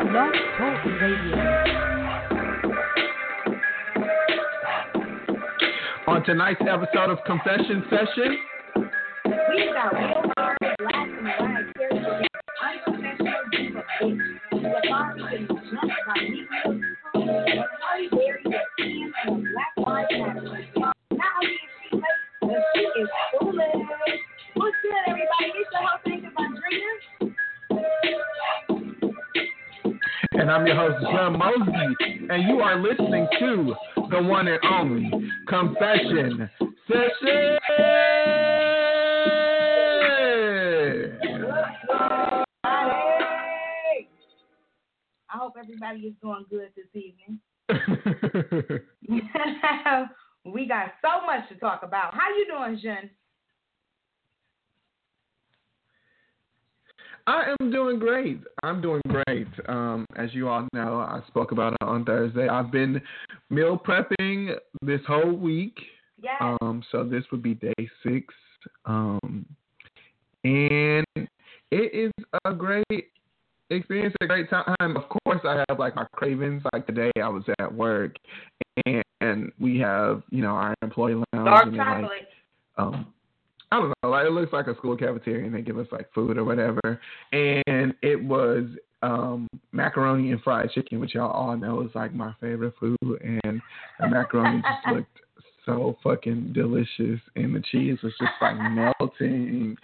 Blog Talk Radio. On tonight's episode of Confession Session, We've got real hard, black and white characters, diva bitch. The body can jump by Negro, and Halle Berry that stands on Black Lives Matter. Not only is she late, but she is foolish. What's good, everybody? It's your host, Angel Von and I'm your host, John Mosby, and you are listening to the one and only Confession Session. I hope everybody is doing good this evening. we got so much to talk about. How you doing, Jen? I am doing great. I'm doing great. Um, as you all know, I spoke about it on Thursday. I've been meal prepping this whole week. Yes. Um, so this would be day six. Um, and it is a great experience, a great time. Of course, I have like my cravings. Like today, I was at work, and, and we have you know our employee lounge. Dark and then, like, chocolate. um I don't know, like it looks like a school cafeteria and they give us like food or whatever. And it was um macaroni and fried chicken, which y'all all know is like my favorite food. And the macaroni just looked so fucking delicious. And the cheese was just like melting.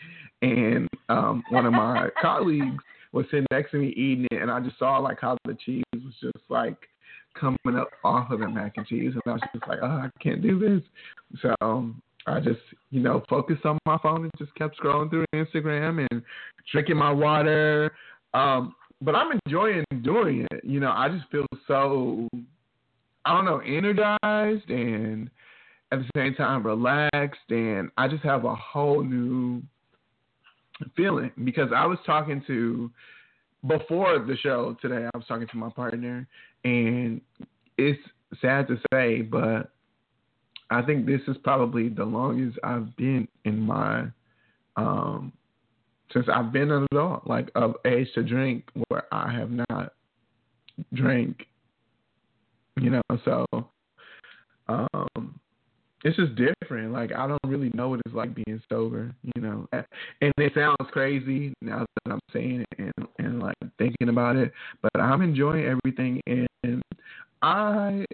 And um one of my colleagues was sitting next to me eating it. And I just saw like how the cheese was just like coming up off of the mac and cheese. And I was just like, Oh, I can't do this. So um, I just, you know, focused on my phone and just kept scrolling through Instagram and drinking my water. Um, but I'm enjoying doing it. You know, I just feel so, I don't know, energized and at the same time relaxed. And I just have a whole new feeling because I was talking to, before the show today, I was talking to my partner and it's sad to say, but I think this is probably the longest I've been in my um since I've been an adult, like of age to drink where I have not drank. You know, so um it's just different. Like I don't really know what it's like being sober, you know. And it sounds crazy now that I'm saying it and, and like thinking about it, but I'm enjoying everything and I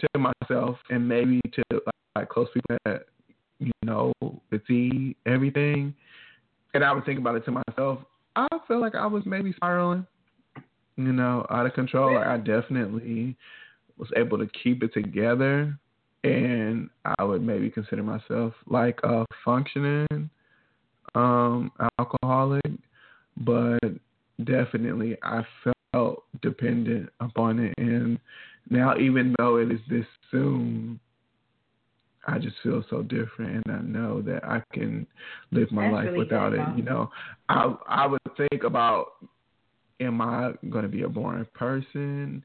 to myself and maybe to like, close people that you know that see everything, and I would think about it to myself. I feel like I was maybe spiraling, you know, out of control. Like I definitely was able to keep it together, and I would maybe consider myself like a functioning um, alcoholic, but definitely I felt dependent upon it and now even though it is this soon, I just feel so different, and I know that I can live my That's life really without it. You know, I I would think about, am I going to be a boring person,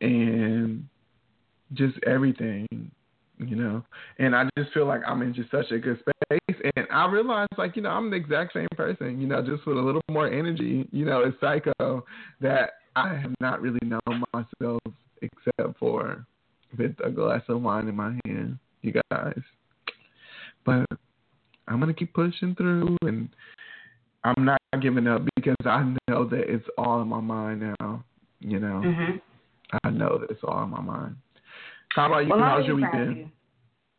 and just everything, you know. And I just feel like I'm in just such a good space, and I realize like you know I'm the exact same person, you know, just with a little more energy. You know, it's psycho that I have not really known myself except for with a glass of wine in my hand, you guys. But I'm gonna keep pushing through, and I'm not giving up because I know that it's all in my mind now. You know, Mhm. I know that it's all in my mind. How about you? Well, How's your really week proud of you.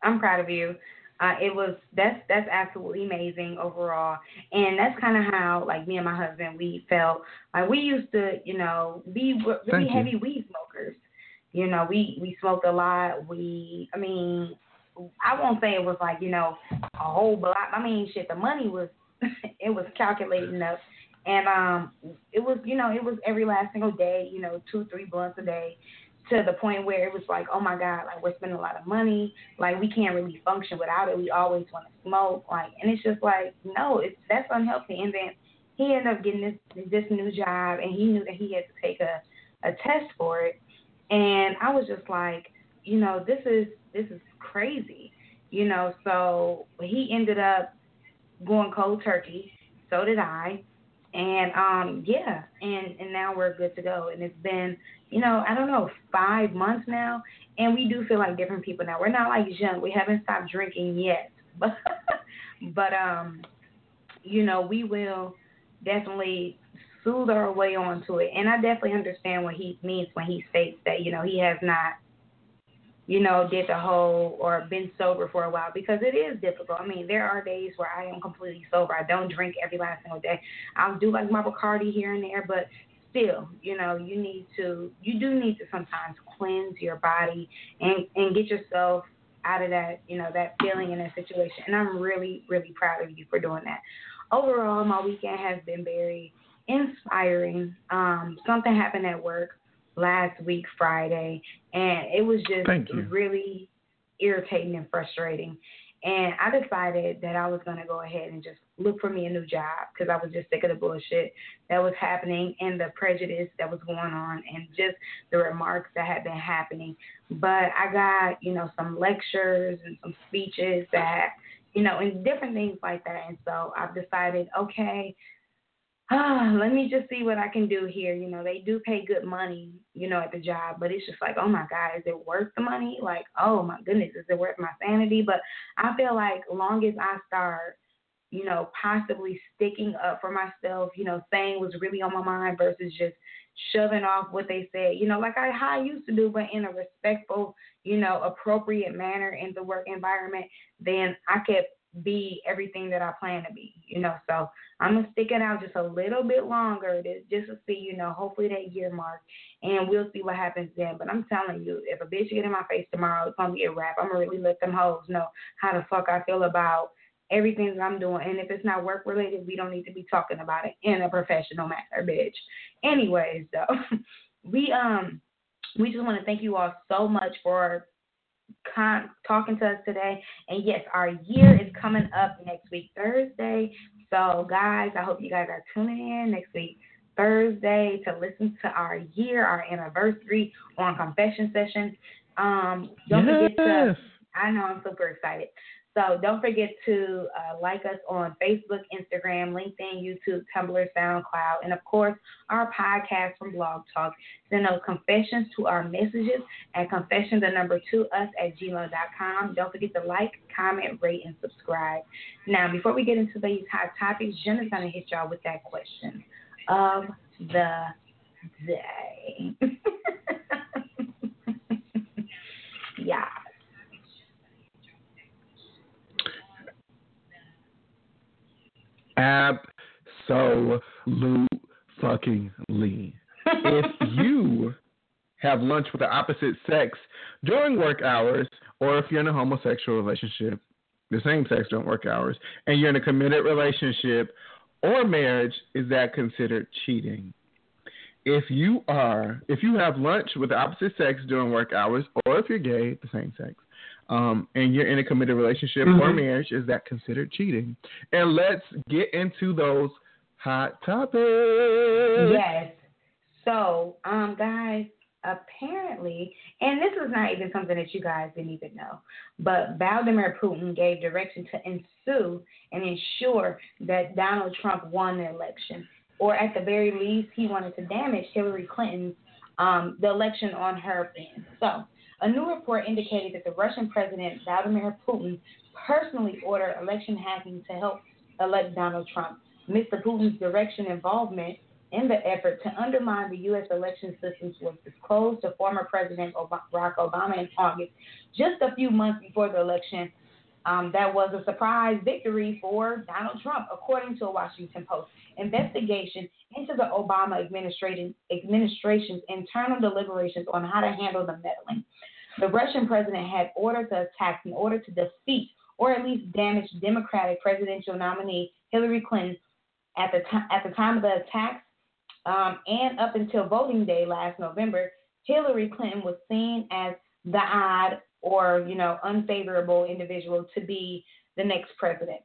I'm proud of you. Uh, it was that's that's absolutely amazing overall, and that's kind of how like me and my husband we felt like we used to you know be really Thank you. heavy weed smokers. You know we we smoked a lot. We I mean I won't say it was like you know a whole block. I mean shit the money was it was calculated enough, And um, it was, you know, it was every last single day, you know, two, three blunts a day, to the point where it was like, oh my God, like we're spending a lot of money, like we can't really function without it. We always want to smoke, like, and it's just like, no, it's that's unhealthy. And then he ended up getting this this new job, and he knew that he had to take a a test for it, and I was just like, you know, this is this is crazy, you know. So he ended up going cold turkey. So did I. And um yeah, and and now we're good to go. And it's been, you know, I don't know, five months now, and we do feel like different people now. We're not like young. We haven't stopped drinking yet, but but um, you know, we will definitely soothe our way onto it. And I definitely understand what he means when he states that you know he has not you know, did the whole or been sober for a while because it is difficult. I mean, there are days where I am completely sober. I don't drink every last single day. I'll do like my Bacardi here and there, but still, you know, you need to you do need to sometimes cleanse your body and and get yourself out of that, you know, that feeling in that situation. And I'm really, really proud of you for doing that. Overall, my weekend has been very inspiring. Um, something happened at work last week Friday, and it was just really irritating and frustrating. And I decided that I was going to go ahead and just look for me a new job because I was just sick of the bullshit that was happening and the prejudice that was going on and just the remarks that had been happening. But I got, you know, some lectures and some speeches that, you know, and different things like that. And so I've decided, okay, ah, let me just see what I can do here. You know, they do pay good money, you know, at the job, but it's just like, oh my God, is it worth the money? Like, oh my goodness, is it worth my sanity? But I feel like long as I start, you know, possibly sticking up for myself, you know, saying what's really on my mind versus just shoving off what they said, you know, like I how I used to do, but in a respectful, you know, appropriate manner in the work environment, then I could be everything that I plan to be, you know. So I'm gonna stick it out just a little bit longer just to see, you know, hopefully that year mark, and we'll see what happens then. But I'm telling you, if a bitch get in my face tomorrow, it's gonna be a wrap. I'm gonna really let them hoes know how the fuck I feel about everything that I'm doing. And if it's not work related, we don't need to be talking about it in a professional manner, bitch. Anyways, though, we um we just want to thank you all so much for con- talking to us today. And yes, our year is coming up next week, Thursday. So, guys, I hope you guys are tuning in next week, Thursday, to listen to our year, our anniversary on confession session. Um, don't yes. forget to. I know I'm super excited. So don't forget to uh, like us on Facebook, Instagram, LinkedIn, YouTube, Tumblr, SoundCloud, and of course our podcast from Blog Talk. Send those confessions to our messages at confession the number two us at gmail.com. Don't forget to like, comment, rate, and subscribe. Now, before we get into these hot topics, Jen is going to hit y'all with that question of the day. yeah. Absolutely fucking lean. if you have lunch with the opposite sex during work hours, or if you're in a homosexual relationship, the same sex during work hours, and you're in a committed relationship or marriage, is that considered cheating? If you are, if you have lunch with the opposite sex during work hours, or if you're gay, the same sex, um, and you're in a committed relationship mm-hmm. or marriage, is that considered cheating? And let's get into those hot topics. Yes. So, um, guys, apparently, and this is not even something that you guys didn't even know, but Vladimir Putin gave direction to ensue and ensure that Donald Trump won the election, or at the very least, he wanted to damage Hillary Clinton's um, the election on her end. So, a new report indicated that the Russian President Vladimir Putin personally ordered election hacking to help elect Donald Trump. Mr. Putin's direction involvement in the effort to undermine the U.S. election systems was disclosed to former President Barack Obama in August, just a few months before the election. Um, that was a surprise victory for Donald Trump, according to a Washington Post. Investigation into the Obama administration, administration's internal deliberations on how to handle the meddling. The Russian president had ordered the attacks in order to defeat or at least damage Democratic presidential nominee Hillary Clinton At the time at the time of the attacks, um, and up until voting day last November, Hillary Clinton was seen as the odd or you know unfavorable individual to be the next president.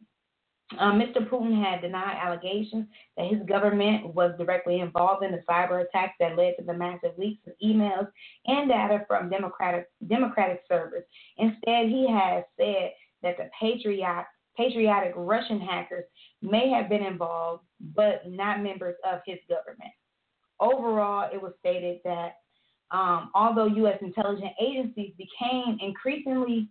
Um, Mr. Putin had denied allegations that his government was directly involved in the cyber attacks that led to the massive leaks of emails and data from democratic democratic servers. Instead, he has said that the patriot, patriotic Russian hackers may have been involved, but not members of his government. Overall, it was stated that um, although U.S. intelligence agencies became increasingly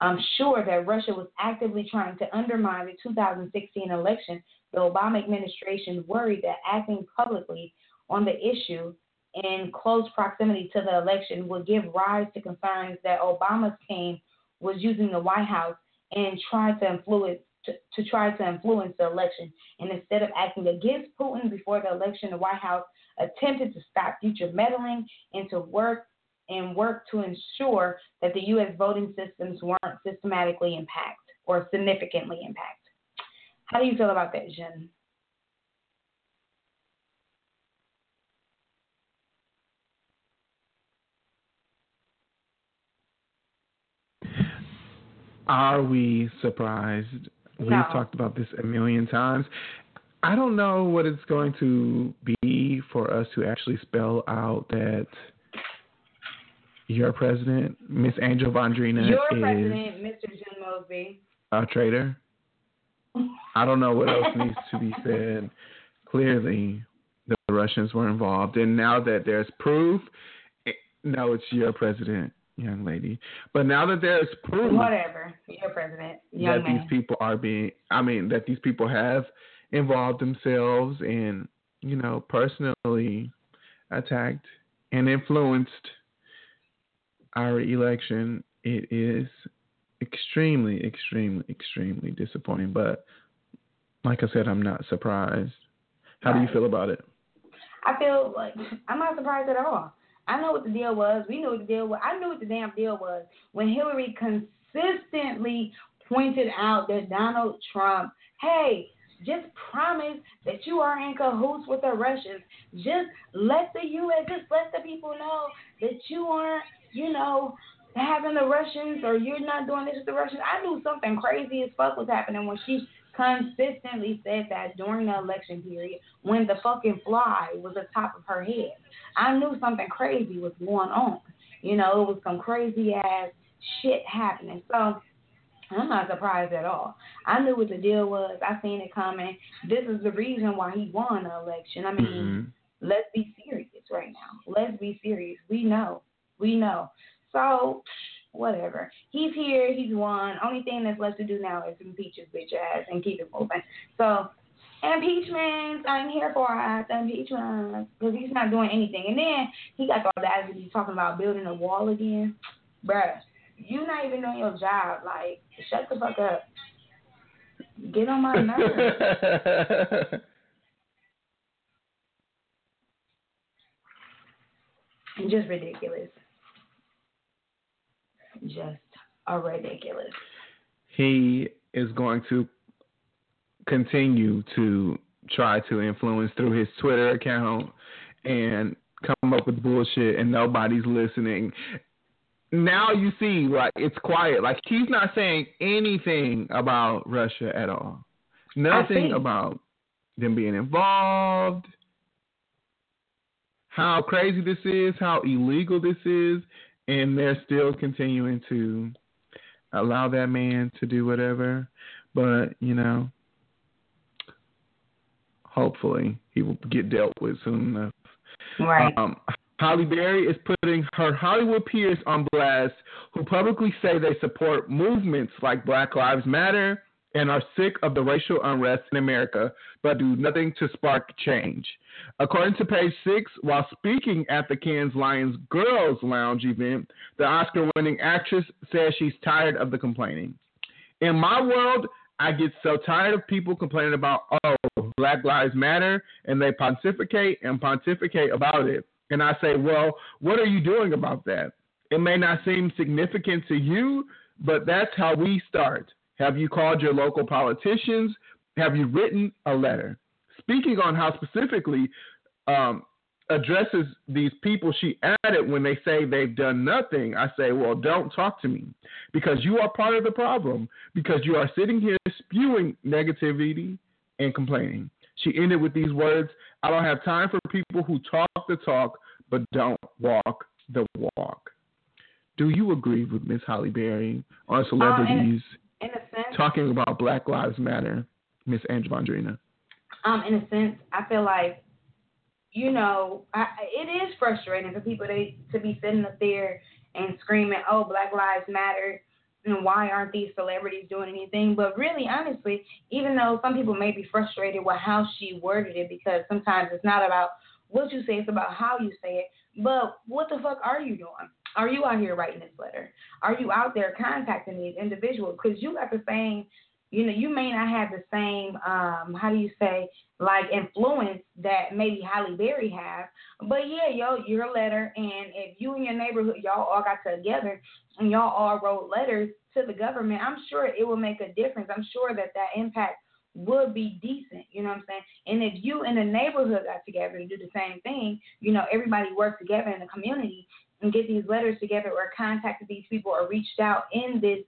I'm sure that Russia was actively trying to undermine the 2016 election. The Obama administration worried that acting publicly on the issue in close proximity to the election would give rise to concerns that Obama's team was using the White House and try to influence to, to try to influence the election. And instead of acting against Putin before the election, the White House attempted to stop future meddling and to work and work to ensure that the U.S. voting systems weren't systematically impacted or significantly impacted. How do you feel about that, Jen? Are we surprised? We've No. talked about this a million times. I don't know what it's going to be for us to actually spell out that your president, Miss Angel Vondrina, Your is president, Mr. Jim Mosby. a traitor. I don't know what else needs to be said. Clearly, the Russians were involved, and now that there's proof, eh, no, it's your president, young lady. But now that there's proof Whatever. Your president, young that man. these people are being, I mean, that these people have involved themselves and, you know, personally attacked and influenced our election, it is extremely, extremely, extremely disappointing. But like I said, I'm not surprised. How do you feel about it? I feel like I'm not surprised at all. I know what the deal was. We knew what the deal was. I knew what the damn deal was when Hillary consistently pointed out that Donald Trump, hey, just promise that you are in cahoots with the Russians. Just let the U.S. just let the people know that you aren't, you know, having the Russians or you're not doing this with the Russians. I knew something crazy as fuck was happening when she consistently said that during the election period when the fucking fly was atop of her head. I knew something crazy was going on. You know, it was some crazy ass shit happening. So I'm not surprised at all. I knew what the deal was. I seen it coming. This is the reason why he won the election. I mean, Mhm. let's be serious right now. Let's be serious. We know. We know. So, whatever. He's here. He's won. Only thing that's left to do now is impeach his bitch ass and keep it moving. So, impeachment. I'm here for us. Impeachment. Because he's not doing anything. And then he got all the audacity talking about building a wall again. Bruh, you not even doing your job. Like, shut the fuck up. Get on my nerves. Just ridiculous. Just a ridiculous. he is going to continue to try to influence through his Twitter account and come up with bullshit and nobody's listening. Now you see, like it's quiet. Like he's not saying anything about Russia at all. Nothing about them being involved. How crazy this is, how illegal this is, and they're still continuing to allow that man to do whatever. But, you know, hopefully he will get dealt with soon enough. Right. Um, Halle Berry is putting her Hollywood peers on blast who publicly say they support movements like Black Lives Matter and are sick of the racial unrest in America, but do nothing to spark change. According to page six, while speaking at the Cannes Lions Girls Lounge event, the Oscar winning actress says she's tired of the complaining. In my world, I get so tired of people complaining about, oh, Black Lives Matter, and they pontificate and pontificate about it. And I say, well, what are you doing about that? It may not seem significant to you, but that's how we start. Have you called your local politicians? Have you written a letter? speaking on how specifically um, addresses these people she added when they say they've done nothing, I say, well, don't talk to me because you are part of the problem because you are sitting here spewing negativity and complaining. She ended with these words I don't have time for people who talk the talk but don't walk the walk. Do you agree with Miss Halle Berry on celebrities in, in a sense, talking about Black Lives Matter, Miss Andrina? Um, in a sense, I feel like you know, I, it is frustrating for people to to be sitting up there and screaming, "Oh, Black Lives Matter," and why aren't these celebrities doing anything? But really, honestly, even though some people may be frustrated with how she worded it, because sometimes it's not about what you say, it's about how you say it. But what the fuck are you doing? Are you out here writing this letter? Are you out there contacting these individuals? Because you got the same you know, you may not have the same, um, how do you say, like influence that maybe Halle Berry have, but yeah, yo, your letter, and if you and your neighborhood, y'all all got together and y'all all wrote letters to the government, I'm sure it will make a difference. I'm sure that that impact would be decent. You know what I'm saying? And if you in the neighborhood got together to do the same thing, you know, everybody worked together in the community and get these letters together or contacted these people or reached out in this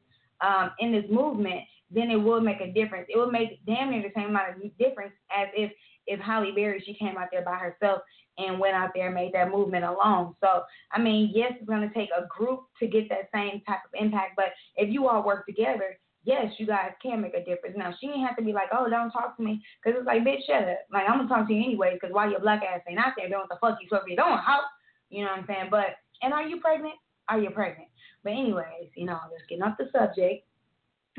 um, in this movement, then it will make a difference. It will make damn near the same amount of difference as if if Halle Berry she came out there by herself and went out there and made that movement alone. So I mean, yes, it's going to take a group to get that same type of impact, but if you all work together, yes, you guys can make a difference. Now she ain't have to be like, oh, don't talk to me, because it's like, bitch, shut up. Like I'm gonna talk to you anyway, because why your black ass ain't out there doing what the fuck you supposed to be doing, how? You know what I'm saying? But and are you pregnant? Are you pregnant? But anyways, you know, just getting off the subject.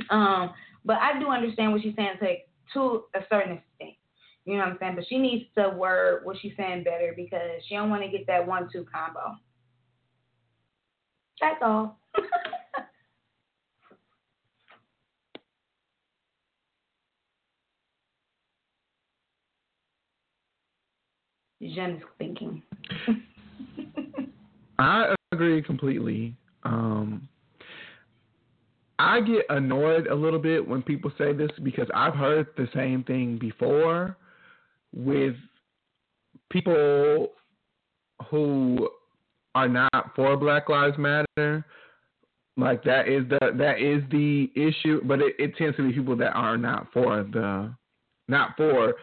Um, but I do understand what she's saying to to a certain extent. You know what I'm saying? But she needs to word what she's saying better because she don't want to get that one two combo. That's all. Jen is thinking. I agree completely. Um, I get annoyed a little bit when people say this because I've heard the same thing before with people who are not for Black Lives Matter. Like that is the that is the issue, but it, it tends to be people that are not for the not for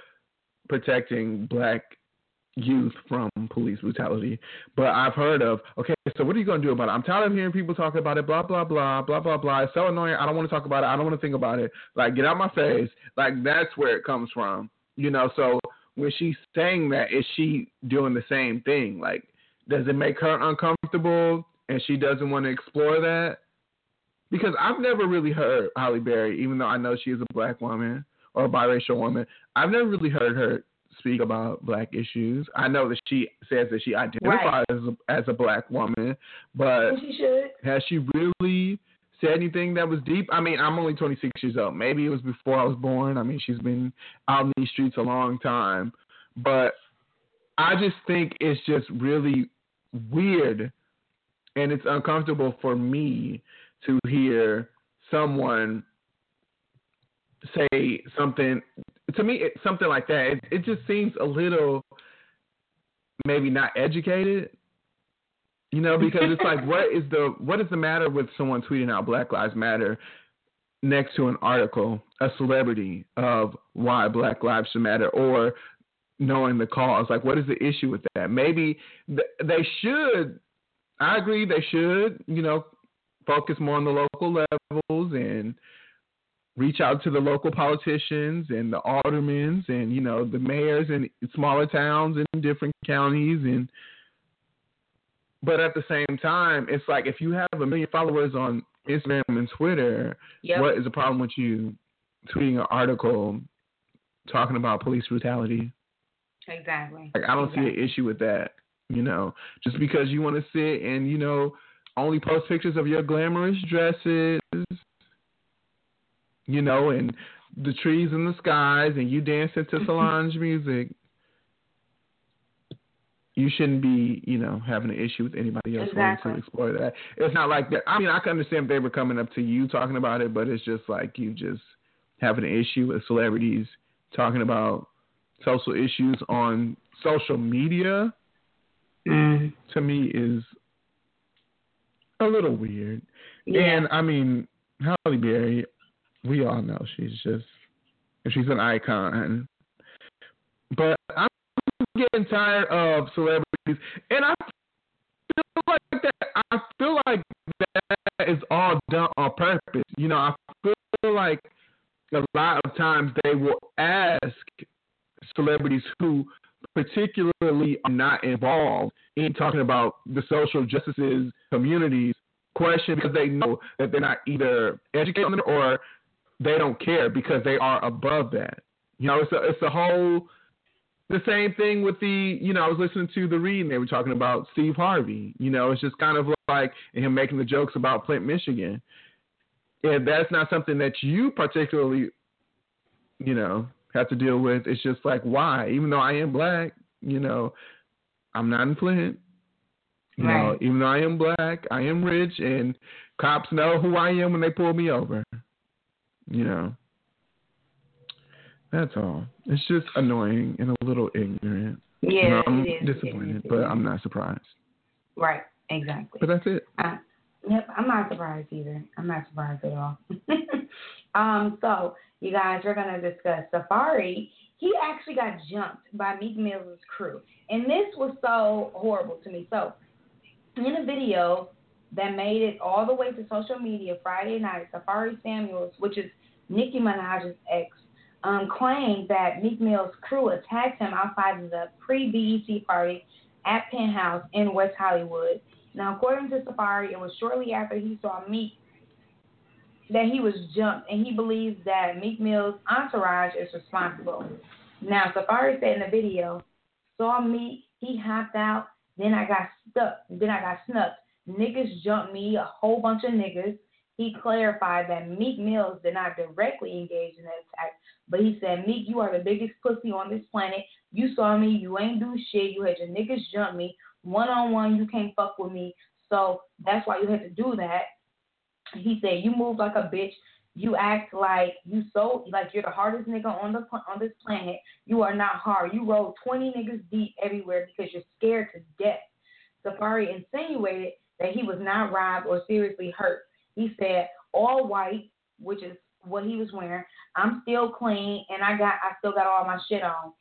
protecting black youth from police brutality. But I've heard of, okay, so what are you going to do about it? I'm tired of hearing people talk about it, blah, blah, blah, blah, blah, blah. It's so annoying. I don't want to talk about it. I don't want to think about it. Like, get out my face. Like, that's where it comes from. You know, so when she's saying that, is she doing the same thing? Like, does it make her uncomfortable and she doesn't want to explore that? Because I've never really heard Halle Berry, even though I know she is a black woman or a biracial woman, I've never really heard her speak about black issues. I know that she says that she identifies right. as, a, as a black woman, but has she really said anything that was deep? I mean, I'm only 26 years old. Maybe it was before I was born. I mean, she's been out in these streets a long time, but I just think it's just really weird and it's uncomfortable for me to hear someone say something to me, it, something like that, it, it just seems a little maybe not educated. You know, because it's like, what is the what is the matter with someone tweeting out Black Lives Matter next to an article, a celebrity of why Black Lives should matter, or knowing the cause? Like, what is the issue with that? Maybe th- they should. I agree, they should. You know, focus more on the local levels and reach out to the local politicians and the aldermen and you know the mayors in smaller towns in different counties and but at the same time it's like if you have a million followers on Instagram and Twitter yep. what is the problem with you tweeting an article talking about police brutality exactly like I don't exactly. see an issue with that you know just because you want to sit and you know only post pictures of your glamorous dresses you know, and the trees in the skies, and you dancing to Solange music, you shouldn't be, you know, having an issue with anybody else exactly. wanting to explore that. It's not like that. I mean, I can understand if they were coming up to you talking about it, but it's just like you just having an issue with celebrities talking about social issues on social media Mm. to me is a little weird. Yeah. And I mean, Halle Berry, we all know she's just she's an icon. But I'm getting tired of celebrities, and I feel like that. I feel like that is all done on purpose. You know, I feel like a lot of times they will ask celebrities who particularly are not involved in talking about the social justices communities question because they know that they're not either educated on it or they don't care because they are above that. You know, it's a it's a whole the same thing with the you know I was listening to the read and they were talking about Steve Harvey. You know, it's just kind of like him making the jokes about Flint, Michigan. And that's not something that you particularly, you know, have to deal with. It's just like why, even though I am black, you know, I'm not in Flint. You know, Right. even though I am black, I am rich, and cops know who I am when they pull me over. You know, that's all. It's just annoying and a little ignorant. Yeah, You know, I'm it is. It disappointed, is. but I'm not surprised. Right, exactly. But that's it. Uh, yep, I'm not surprised either. I'm not surprised at all. um, so you guys, we're gonna discuss Safaree. He actually got jumped by Meek Mill's crew, and this was so horrible to me. So, in a video that made it all the way to social media Friday night, Safaree Samuels, which is Nicki Minaj's ex, um, claimed that Meek Mill's crew attacked him outside of the pre-BET party at Penthouse in West Hollywood. Now, according to Safaree, it was shortly after he saw Meek that he was jumped, and he believes that Meek Mill's entourage is responsible. Now, Safaree said in the video, saw Meek, he hopped out, then I got stuck, then I got snuck. Niggas jumped me, a whole bunch of niggas. He clarified that Meek Mills did not directly engage in the attack, but he said, Meek, you are the biggest pussy on this planet. You saw me, you ain't do shit. You had your niggas jump me. One on one, you can't fuck with me. So that's why you had to do that. He said, You move like a bitch. You act like you so like you're the hardest nigga on the on this planet. You are not hard. You roll 20 niggas deep everywhere because you're scared to death. Safaree insinuated that he was not robbed or seriously hurt. He said, all white, which is what he was wearing. I'm still clean and I got I still got all my shit on.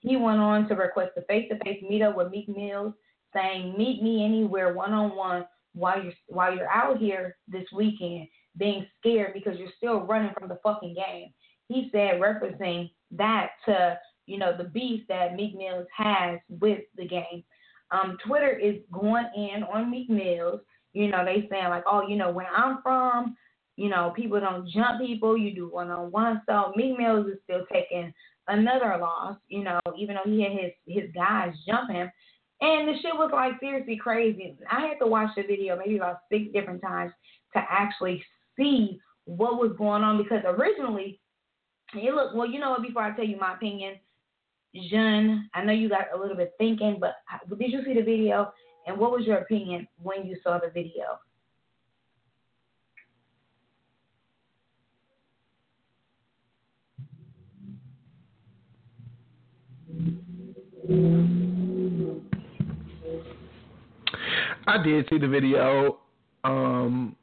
He went on to request a face to face meetup with Meek Mills, saying, Meet me anywhere one on one while you're while you're out here this weekend being scared because you're still running from the fucking game. He said referencing that to, you know, the beef that Meek Mills has with the game. Um, Twitter is going in on Meek Mills. You know, they saying like, oh, you know, where I'm from, you know, people don't jump people, you do one on one. So Meek Mills is still taking another loss, you know, even though he had his his guys jump him. And the shit was like seriously crazy. I had to watch the video maybe about six different times to actually see what was going on because originally it looked well, you know what, before I tell you my opinion, Jean, I know you got a little bit thinking, but uh, did you see the video? And what was your opinion when you saw the video? I did see the video. Um,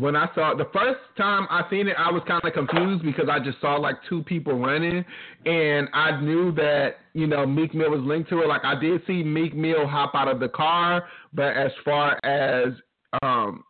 when I saw the first time I seen it, I was kind of confused because I just saw like two people running, and I knew that you know Meek Mill was linked to it. Like I did see Meek Mill hop out of the car, but as far as um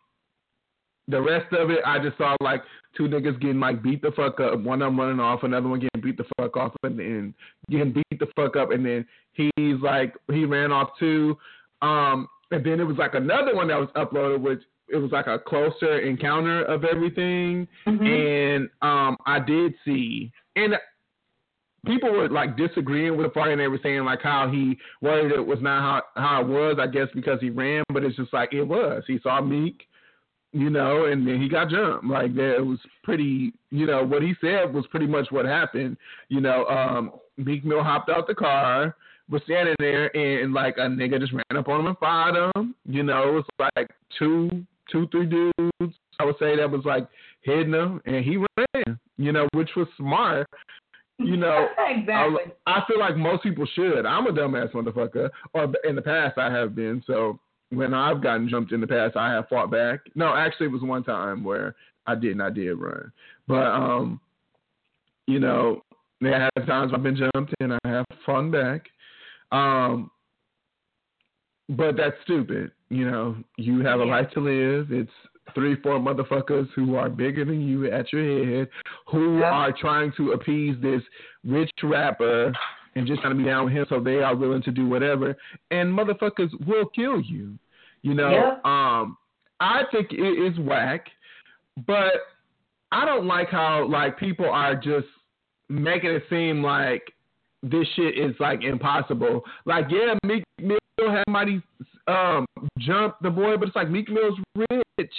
the rest of it, I just saw like two niggas getting like beat the fuck up, one of them running off, another one getting beat the fuck off, and then getting beat the fuck up, and then he's like he ran off too. Um, and then it was like another one that was uploaded, which it was like a closer encounter of everything. And um, I did see, and people were like disagreeing with the party, and they were saying like how he worded it was not how how it was. I guess because he ran, but it's just like it was. He saw Meek, you know, and then he got jumped. Like that, it was pretty. You know what he said was pretty much what happened. You know, um, Meek Mill hopped out the car was standing there and like a nigga just ran up on him and fired him. You know, it was like two, two, three dudes. I would say that was like hitting him, and he ran. You know, which was smart. You know, exactly. I, I feel like most people should. I'm a dumbass motherfucker, or in the past I have been. So when I've gotten jumped in the past, I have fought back. No, actually, it was one time where I didn't. I did run. But um, you know, there have times I've been jumped and I have fought back. Um, but that's stupid. You know, you have a Yeah. life to live. It's three, four motherfuckers who are bigger than you at your head, who Yeah. are trying to appease this rich rapper and just trying to be down with him, so they are willing to do whatever. And motherfuckers will kill you. You know, Yeah. um, I think it is whack, but I don't like how like people are just making it seem like this shit is like impossible. Like, yeah, Meek Mill had somebody um, jump the boy, but it's like Meek Mill's rich.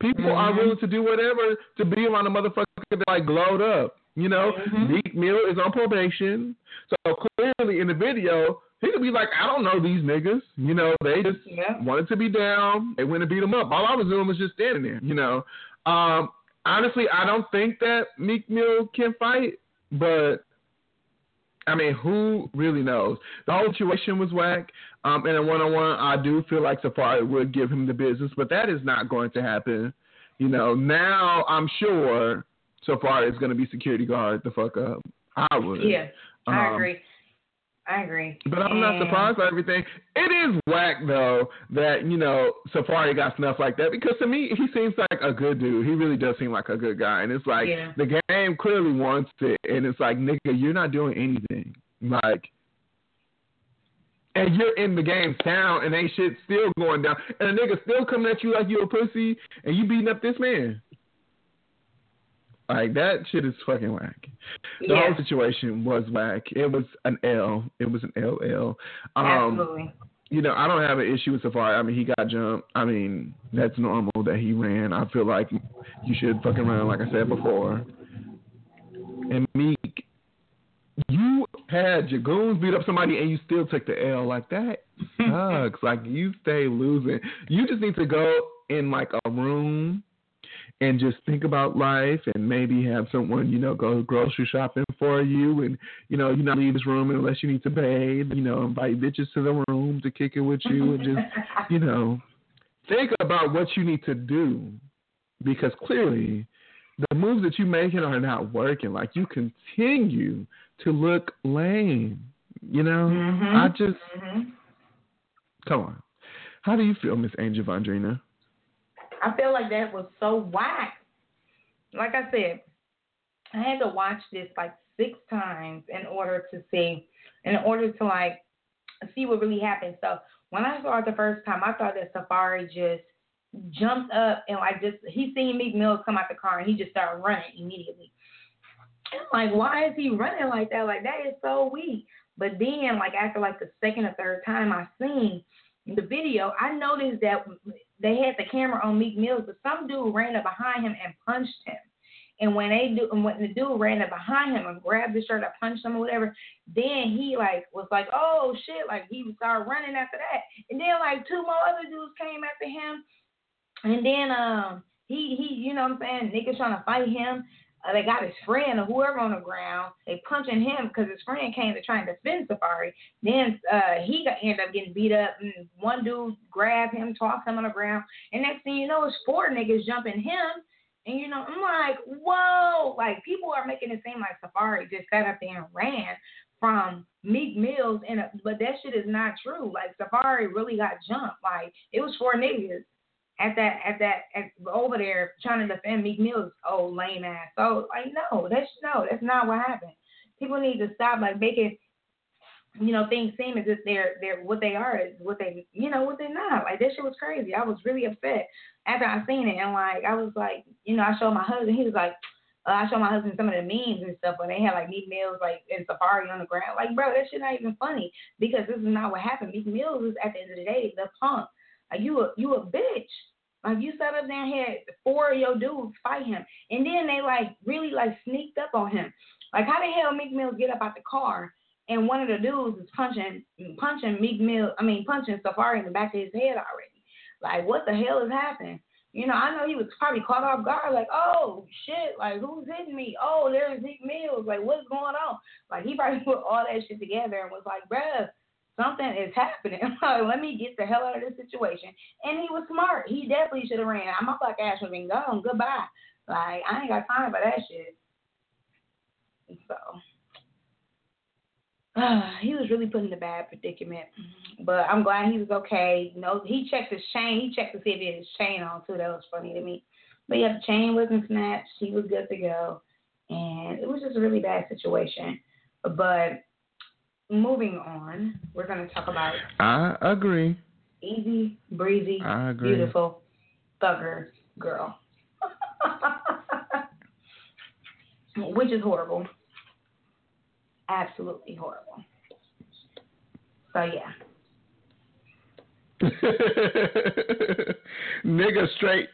People are Mhm. willing to do whatever to be around a motherfucker that like glowed up. You know, Mhm. Meek Mill is on probation, so clearly in the video he could be like, I don't know these niggas. You know, they just Yeah. wanted to be down. They went to beat him up. All I was doing was just standing there. You know, um, honestly, I don't think that Meek Mill can fight, but I mean, who really knows? The whole situation was whack. Um, and in a one-on-one, I do feel like Safaree would give him the business, but that is not going to happen. You know, now I'm sure Safaree is going to be security guard the fuck up. I would. Yeah, I Um, agree. I agree. But I'm not surprised by everything. It is whack though that you know Safaree got snuff like that because to me he seems like a good dude. He really does seem like a good guy, and it's like Yeah. the game clearly wants it, and it's like nigga, you're not doing anything. Like, and you're in the game town, and ain't shit still going down, and a nigga still coming at you like you a pussy, and you beating up this man. Like that shit is fucking whack. The Yeah. whole situation was whack. It was an L. It was an LL. Um, Absolutely. you know, I don't have an issue with Safaree. I mean, he got jumped. I mean, that's normal that he ran. I feel like you should fucking run, like I said before. And Meek, you had your goons beat up somebody and you still took the L. Like that sucks. like you stay losing. You just need to go in like a room and just think about life and maybe have someone, you know, go grocery shopping for you and, you know, you not leave this room unless you need to bathe, you know, invite bitches to the room to kick it with you and just, you know, think about what you need to do because clearly the moves that you're making are not working. Like you continue to look lame. You know? Mhm. I just Mhm. come on. How do you feel, Miss Angel Vondrina? I feel like that was so whack. Like I said, I had to watch this like six times in order to see, in order to like see what really happened. So when I saw it the first time, I thought that Safaree just jumped up and like just he seen Meek Mill come out the car and he just started running immediately. And I'm like, why is he running like that? Like that is so weak. But then like after like the second or third time I seen the video, I noticed that they had the camera on Meek Mills, but some dude ran up behind him and punched him. And when they do, and when the dude ran up behind him and grabbed his shirt, and punched him or whatever, then he like was like, oh shit, like he started running after that. And then like two more other dudes came after him, and then um he he you know what I'm saying, niggas trying to fight him. Uh, they got his friend or whoever on the ground. They punching him because his friend came to try and defend Safaree. Then uh, he got ended up getting beat up. And one dude grabbed him, tossed him on the ground. And next thing you know, it's four niggas jumping him. And you know, I'm like, whoa! Like people are making it seem like Safaree just sat up there and ran from Meek Mills, and but that shit is not true. Like Safaree really got jumped. Like it was four niggas at that at that at, over there trying to defend Meek Mill's old lame ass. So like no, that's no, that's not what happened. People need to stop like making you know things seem as if they're they're what they are is what they you know what they're not. Like this shit was crazy. I was really upset after I seen it and like I was like you know I showed my husband he was like. Uh, I showed my husband some of the memes and stuff when they had like Meek Mills like in Safaree on the ground. Like, bro, that shit not even funny because this is not what happened. Meek Mills is at the end of the day the punk. Like you a you a bitch. Like you sat up there and had four of your dudes fight him, and then they like really like sneaked up on him. Like how the hell Meek Mills get up out the car and one of the dudes is punching punching Meek Mill, I mean punching Safaree in the back of his head already. Like what the hell is happening? You know, I know he was probably caught off guard, like, oh shit, like who's hitting me? Oh, there's Zeke Mills. Like, what's going on? Like he probably put all that shit together and was like, bruh, something is happening. like, let me get the hell out of this situation. And he was smart. He definitely should have ran. My black ass would have been gone. Goodbye. Like, I ain't got time for that shit. So uh, he was really put in a bad predicament. But I'm glad he was okay. You know, he checked his chain. He checked to see if he had his chain on too. That was funny to me. But yeah, the chain wasn't snatched. He was good to go. And it was just a really bad situation. But moving on, we're going to talk about. I agree. Easy, breezy, I agree. beautiful, thugger girl. Which is horrible. Absolutely horrible. So, yeah. nigga straight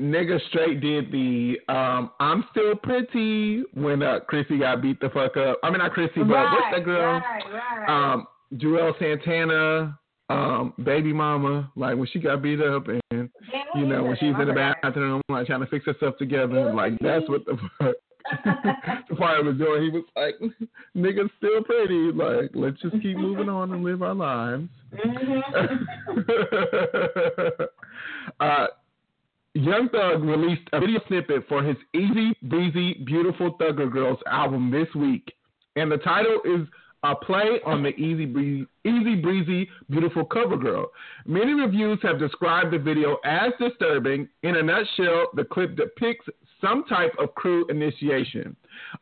nigga straight did the um I'm still pretty when uh Chrissy got beat the fuck up. I mean not Chrissy, but right, what's that girl? Right, right. Um Juelz Santana, um, baby mama, like when she got beat up and Damn, you know, when she's in the bathroom like trying to fix herself together, like that's what the fuck the fire was doing. He was like, niggas still pretty. Like, let's just keep moving on and live our lives. uh, Young Thug released a video snippet for his Easy Breezy Beautiful Thugger Girls album this week. And the title is a play on the Easy Breezy, Easy Breezy Beautiful Cover Girl. Many reviews have described the video as disturbing. In a nutshell, the clip depicts some type of crew initiation.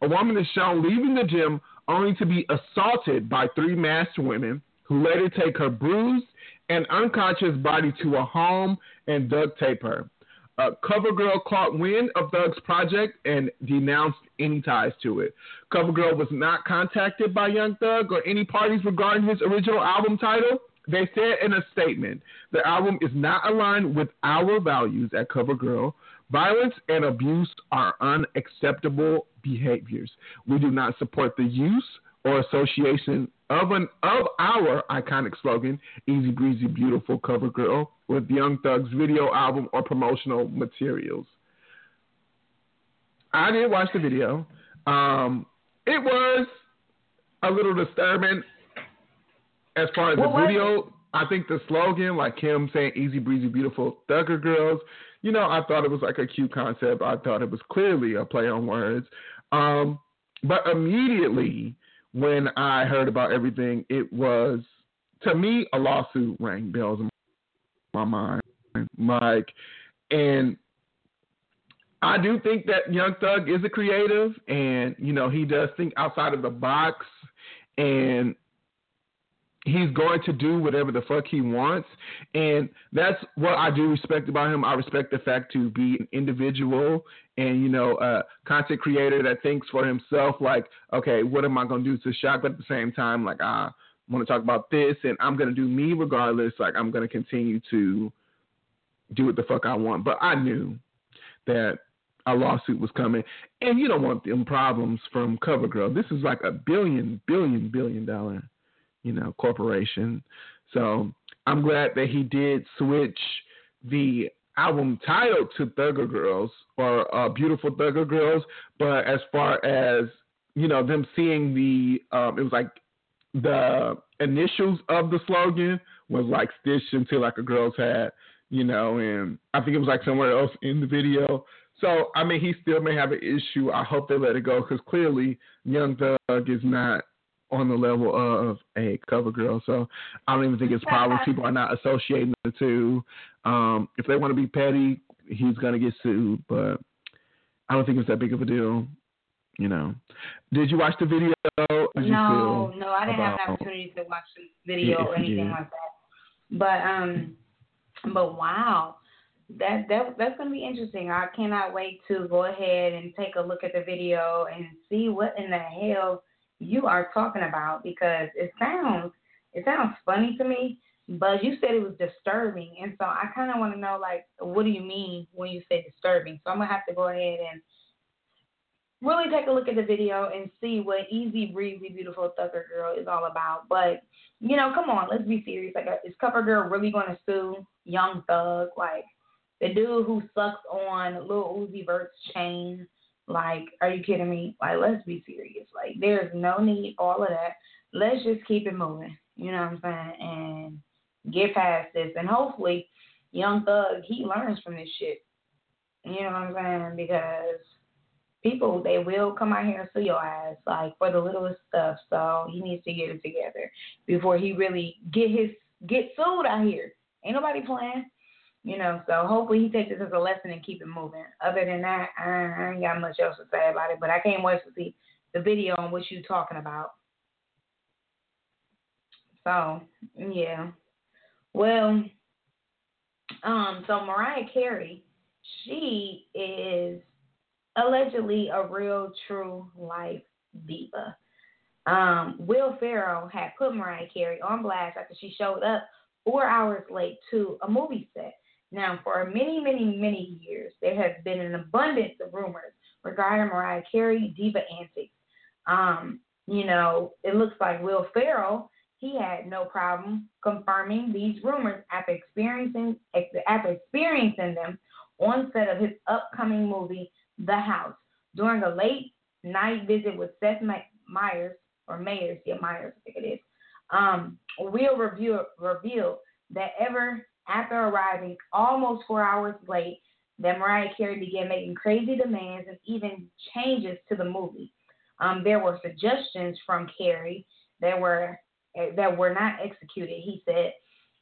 A woman is shown leaving the gym only to be assaulted by three masked women who later take her bruised and unconscious body to a home and duct tape her. Uh, CoverGirl caught wind of Thug's project and denounced any ties to it. CoverGirl was not contacted by Young Thug or any parties regarding his original album title. They said in a statement, the album is not aligned with our values at CoverGirl. Violence and abuse are unacceptable behaviors. We do not support the use or association of an of our iconic slogan, Easy Breezy Beautiful Cover Girl, with Young Thug's video album or promotional materials. I did watch the video. Um, it was a little disturbing as far as What the video. I think the slogan, like him saying "Easy Breezy Beautiful Thugger Girls," you know, I thought it was like a cute concept. I thought it was clearly a play on words. Um, but immediately when I heard about everything, it was to me a lawsuit rang bells in my mind. Like, and I do think that Young Thug is a creative, and you know he does think outside of the box, and he's going to do whatever the fuck he wants, and that's what I do respect about him. I respect the fact to be an individual and you know a content creator that thinks for himself. Like, okay, what am I going to do to shock? But at the same time, like I want to talk about this, and I'm going to do me regardless. Like I'm going to continue to do what the fuck I want. But I knew that a lawsuit was coming, and you don't want them problems from CoverGirl. This is like a billion, billion, billion dollar, you know, corporation. So I'm glad that he did switch the album title to Thugger Girls or uh, Beautiful Thugger Girls. But as far as you know, them seeing the, um, it was like the initials of the slogan was like stitched into like a girl's hat, you know, and I think it was like somewhere else in the video. So I mean, he still may have an issue. I hope they let it go because clearly Young Thug is not on the level of a cover girl. So I don't even think it's problems. People are not associating the two. Um, if they want to be petty, he's gonna get sued, but I don't think it's that big of a deal. You know. Did you watch the video? How did you no, no, I didn't have about- an opportunity to watch the video or anything yeah. like that. But um, but wow, that that that's gonna be interesting. I cannot wait to go ahead and take a look at the video and see what in the hell you are talking about because it sounds it sounds funny to me. But you said it was disturbing, and so I kind of want to know, like, what do you mean when you say disturbing? So I'm gonna have to go ahead and really take a look at the video and see what easy breezy beautiful thugger girl is all about. But you know, come on, let's be serious. Like, uh, is Cover Girl really to sue Young Thug? Like, the dude who sucks on Lil Uzi Vert's chain? Like, are you kidding me? Like, let's be serious. Like, there's no need all of that. Let's just keep it moving. You know what I'm saying? And get past this. And hopefully, Young Thug he learns from this shit. You know what I'm saying? Because people they will come out here and sue your ass like for the littlest stuff. So he needs to get it together before he really get his get sued out here. Ain't nobody playing. You know, so hopefully he takes this as a lesson and keep it moving. Other than that, I, ain't got much else to say about it. But I can't wait to see the video on what you're talking about. So yeah, well, um, so Mariah Carey, she is allegedly a real true life diva. Um, Will Ferrell had put Mariah Carey on blast after she showed up four hours late to a movie set. Now, for many, many, many years, there has been an abundance of rumors regarding Mariah Carey diva antics. Um, you know, it looks like Will Ferrell he had no problem confirming these rumors after experiencing after experiencing them on set of his upcoming movie the house during a late night visit with Seth Meyers or Mayers, yeah Myers, I think it is. Um, Will review, revealed that ever after arriving almost four hours late, that Mariah Carey began making crazy demands and even changes to the movie. Um, there were suggestions from Carey that were that were not executed. He said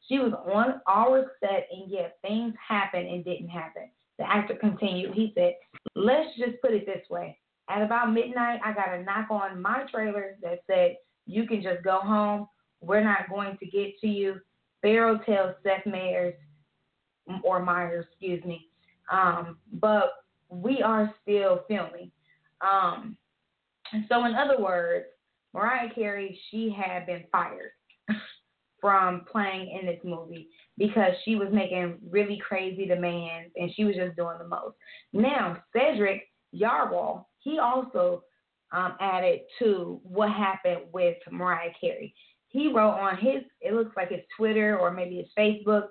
she was on our set, and yet things happened and didn't happen. The actor continued. He said, Let's just put it this way. At about midnight, I got a knock on my trailer that said, You can just go home. We're not going to get to you. Ferrell tells Seth Meyers, or Myers, excuse me. Um, but we are still filming. Um, so, in other words, Mariah Carey, she had been fired from playing in this movie because she was making really crazy demands and she was just doing the most. Now, Cedric Yarbrough, he also um, added to what happened with Mariah Carey. He wrote on his, it looks like his Twitter or maybe his Facebook.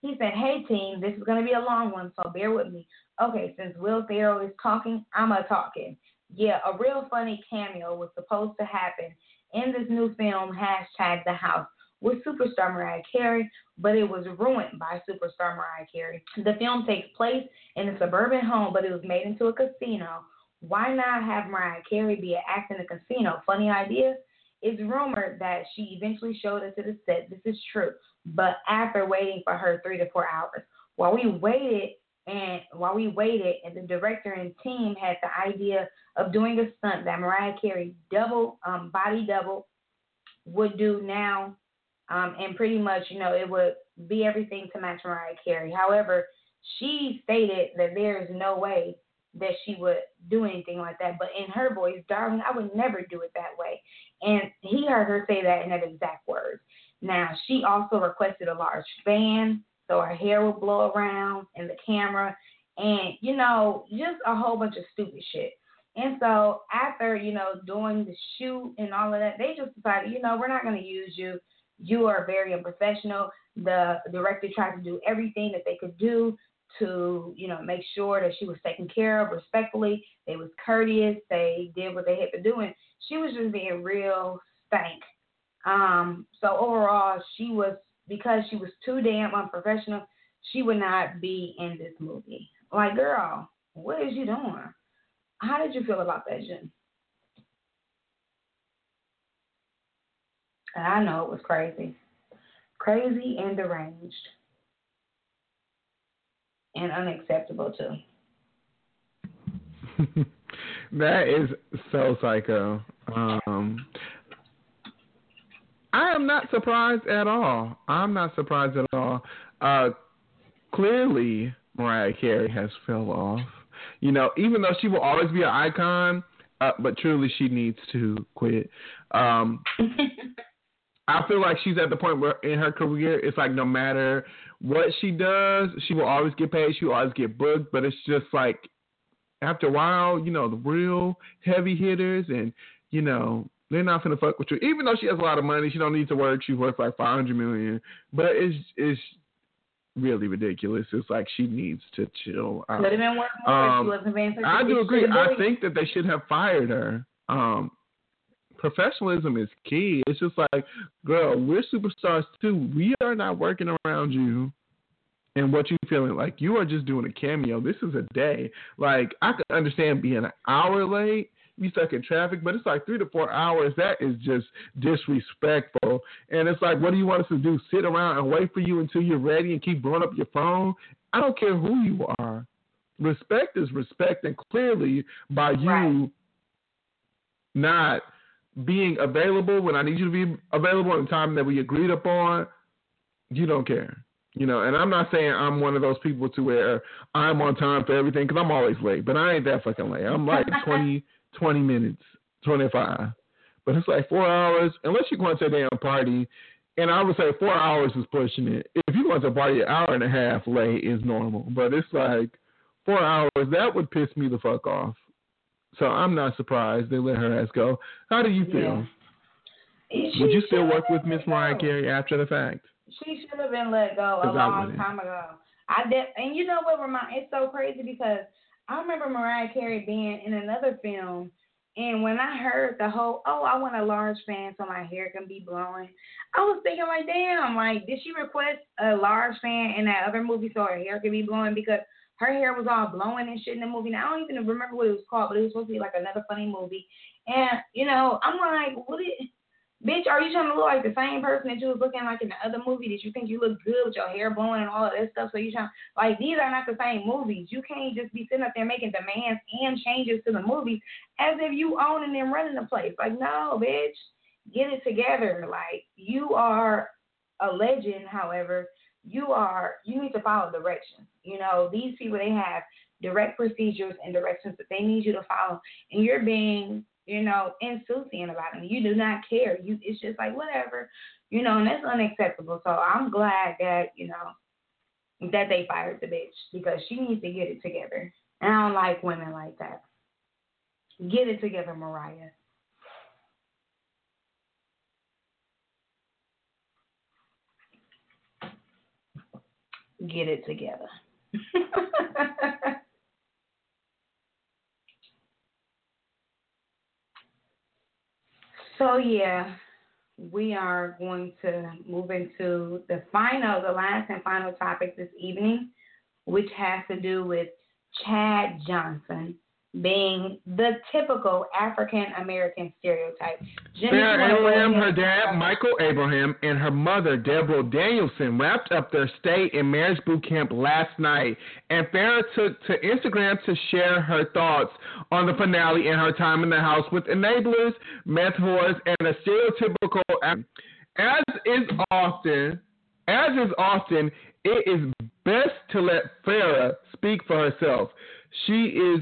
He said, Hey team, this is going to be a long one, so bear with me. Okay, since Will Ferrell is talking, I'm a talking. Yeah, a real funny cameo was supposed to happen in this new film, hashtag The House with superstar Mariah Carey, but it was ruined by superstar Mariah Carey. The film takes place in a suburban home, but it was made into a casino. Why not have Mariah Carey be an act in a casino? Funny idea. It's rumored that she eventually showed up to the set. This is true, but after waiting for her three to four hours. While we waited, and while we waited, and the director and team had the idea of doing a stunt that Mariah Carey double um, body double would do now um, and pretty much, you know, it would be everything to match Mariah Carey. However, she stated that there is no way that she would do anything like that. But in her voice, darling, I would never do it that way. And he heard her say that in that exact words. Now, she also requested a large fan so her hair would blow around in the camera and, you know, just a whole bunch of stupid shit. And so after, you know, doing the shoot and all of that, they just decided, you know, we're not going to use you you are very unprofessional. The director tried to do everything that they could do to, you know, make sure that she was taken care of respectfully. They was courteous. They did what they had to do, and she was just being real stank. Um, so overall, she was because she was too damn unprofessional. She would not be in this movie. Like, girl, what is you doing? How did you feel about that, Jen? I know it was crazy. Crazy and deranged. And unacceptable, too. that is so psycho. Um, I am not surprised at all. I'm not surprised at all. Uh, clearly, Mariah Carey has fell off. You know, even though she will always be an icon, uh, but truly she needs to quit. Um, I feel like she's at the point where in her career, it's like no matter what she does, she will always get paid. She will always get booked, but it's just like after a while, you know, the real heavy hitters and, you know, they're not gonna fuck with you. Even though she has a lot of money, she don't need to work. She's worth like five hundred million. But it's it's really ridiculous. It's like she needs to chill out. Have been worth more Um, she wasn't being I do agree. I think that they should have fired her. Um, professionalism is key. It's just like, girl, we're superstars too. We are not working around you and what you feeling like. You are just doing a cameo. This is a day. Like I can understand being an hour late. Be stuck in traffic, but it's like three to four hours. That is just disrespectful. And it's like, what do you want us to do? Sit around and wait for you until you're ready and keep blowing up your phone? I don't care who you are. Respect is respect, and clearly by you Right. not being available when I need you to be available in the time that we agreed upon, you don't care. You know, and I'm not saying I'm one of those people to where I'm on time for everything because I'm always late, but I ain't that fucking late. I'm like 20, 20 minutes, 25. But it's like four hours, unless you're going to a damn party. And I would say four hours is pushing it. If you're going to a party an hour and a half late is normal. But it's like four hours, that would piss me the fuck off. So I'm not surprised they let her ass go. How do you feel? She Would you still work with Miss Mariah. Carey after the fact? She should have been let go a long time ago. I def- and you know what? Remind it's so crazy because I remember Mariah Carey being in another film, and when I heard the whole "oh, I want a large fan so my hair can be blowing," I was thinking like, damn, like did she request a large fan in that other movie so her hair could be blowing because her hair was all blowing and shit in the movie. I don't even remember what it was called, but it was supposed to be like another funny movie. And you know, I'm like, what it? Bitch, are you trying to look like the same person that you was looking like in the other movie? Did you think you look good with your hair blowing and all of that stuff? So you trying like these are not the same movies. You can't just be sitting up there making demands and changes to the movies as if you owning and then running the place. Like, no, bitch, get it together. Like you are a legend, however, you are you need to follow directions. You know, these people they have direct procedures and directions that they need you to follow and you're being you know, insouciant about it. You do not care. You it's just like whatever, you know, and that's unacceptable. So I'm glad that you know that they fired the bitch because she needs to get it together. And I don't like women like that. Get it together, Mariah. Get it together. So yeah, we are going to move into the final, the last and final topic this evening, which has to do with Chad Johnson being the typical African American stereotype. Farrah Abraham, her dad. Michael Abraham, and her mother, Deborah Danielson, wrapped up their stay in marriage boot camp last night. And Farrah took to Instagram to share her thoughts on the finale and her time in the house with enablers, meth whores, and a stereotypical. As is often, as is often, it is best to let Farrah speak for herself. She is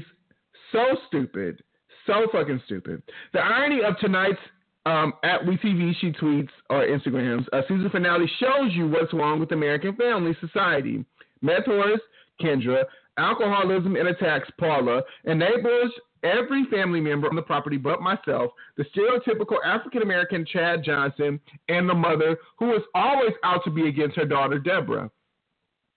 so stupid. So fucking stupid. The irony of tonight's um, at WeTV, she tweets or Instagrams, a season finale shows you what's wrong with American family society. Mentors, Kendra, alcoholism and attacks, Paula, enables every family member on the property but myself, the stereotypical African American Chad Johnson, and the mother who is always out to be against her daughter, Deborah.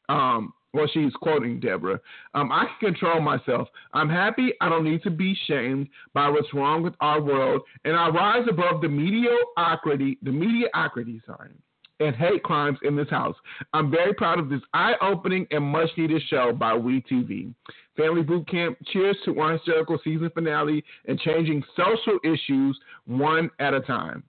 Um, well, she's quoting Deborah. Um, I can control myself. I'm happy. I don't need to be shamed by what's wrong with our world, and I rise above the mediocrity, the mediocrity, sorry, and hate crimes in this house. I'm very proud of this eye-opening and much-needed show by WeTV. Family Boot Camp. Cheers to our hysterical season finale and changing social issues one at a time.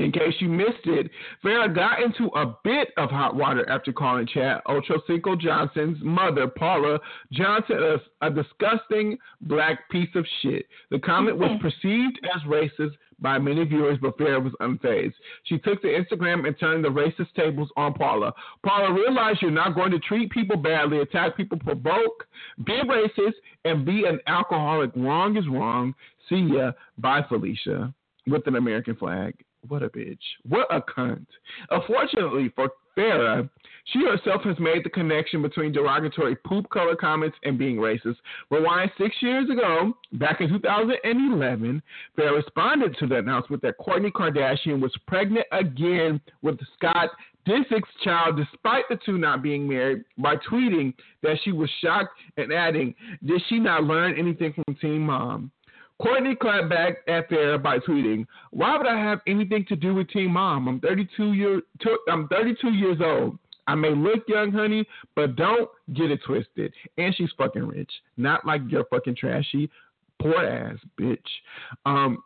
In case you missed it, Farrah got into a bit of hot water after calling Chad Ochocinco Johnson's mother, Paula Johnson, a, a disgusting black piece of shit. The comment was perceived as racist by many viewers, but Farrah was unfazed. She took to Instagram and turned the racist tables on Paula. Paula realized you're not going to treat people badly, attack people, provoke, be racist, and be an alcoholic. Wrong is wrong. See ya. Bye, Felicia. With an American flag. What a bitch. What a cunt. Unfortunately for Farrah, she herself has made the connection between derogatory poop color comments and being racist. Rewind six years ago, back in 2011, Farrah responded to the announcement that Kourtney Kardashian was pregnant again with Scott Disick's child, despite the two not being married, by tweeting that she was shocked and adding, Did she not learn anything from Teen Mom? Kourtney clapped back at Farrah by tweeting, "Why would I have anything to do with Teen Mom? I'm 32 year I'm 32 years old. I may look young, honey, but don't get it twisted. And she's fucking rich, not like your fucking trashy, poor ass bitch." Um,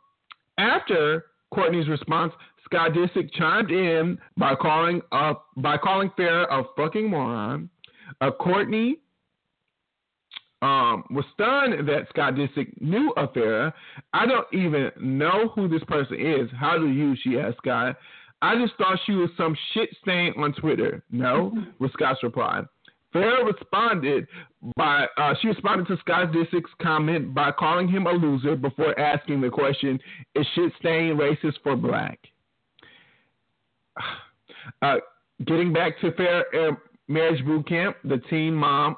after Kourtney's response, Scott Disick chimed in by calling uh, by calling Farrah a fucking moron. Uh, Kourtney um, was stunned that Scott Disick knew of. I don't even know who this person is. How do you? She asked Scott. I just thought she was some shit stain on Twitter. No, was Scott's reply. Farrah responded by uh, she responded to Scott Disick's comment by calling him a loser before asking the question: Is shit stain racist for black? Uh, getting back to fair uh, marriage boot camp, the teen mom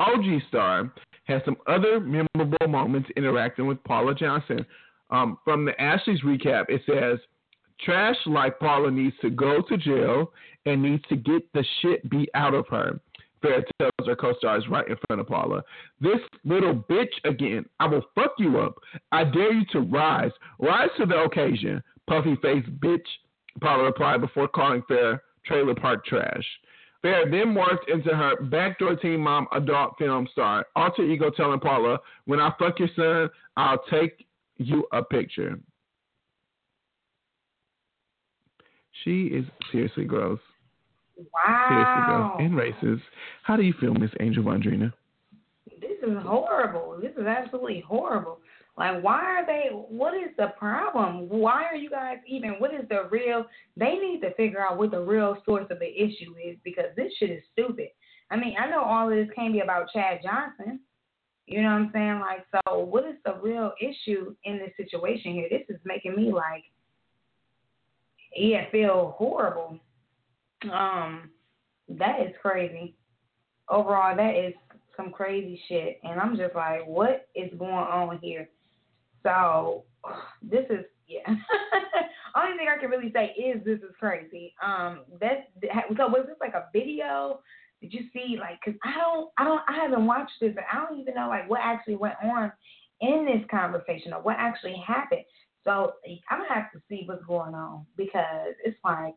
OG star has some other memorable moments interacting with Paula Johnson. Um, from the Ashley's recap, it says, Trash like Paula needs to go to jail and needs to get the shit beat out of her. Fair tells her co-stars right in front of Paula. This little bitch again. I will fuck you up. I dare you to rise. Rise to the occasion. Puffy face bitch. Paula replied before calling Fair trailer park trash. Farrah then morphed into her backdoor teen mom adult film star, alter ego telling Paula, when I fuck your son, I'll take you a picture. She is seriously gross. Wow. Seriously gross. And racist. How do you feel, Miss Angel Vondrina? This is horrible. This is absolutely horrible. Like, why are they? What is the problem? Why are you guys even? What is the real? They need to figure out what the real source of the issue is because this shit is stupid. I mean, I know all of this can't be about Chad Johnson. You know what I'm saying? Like, so what is the real issue in this situation here? This is making me like, yeah, feel horrible. Um, that is crazy. Overall, that is some crazy shit, and I'm just like, what is going on here? So this is yeah. Only thing I can really say is this is crazy. Um, that so was this like a video? Did you see like? Cause I don't, I don't, I haven't watched this, and I don't even know like what actually went on in this conversation or what actually happened. So I'm gonna have to see what's going on because it's like,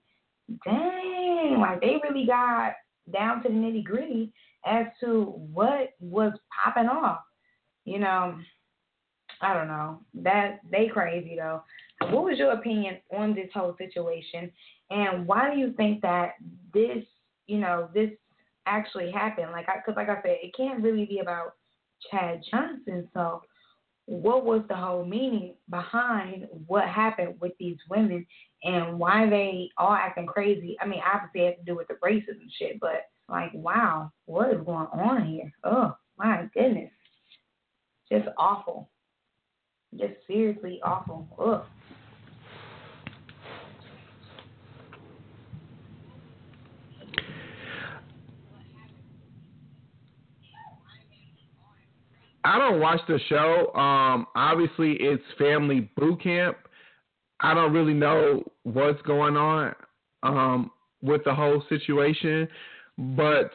dang, like they really got down to the nitty gritty as to what was popping off. You know, I don't know. That they crazy though. What was your opinion on this whole situation, and why do you think that this, you know, this actually happened? Like, because like I said, it can't really be about Chad Johnson. So, what was the whole meaning behind what happened with these women and why they all acting crazy? I mean, obviously it has to do with the racism shit, but like, wow, what is going on here? Oh my goodness, just awful. Just seriously awful. Ugh. I don't watch the show. Um, obviously, it's family boot camp. I don't really know what's going on um, with the whole situation, but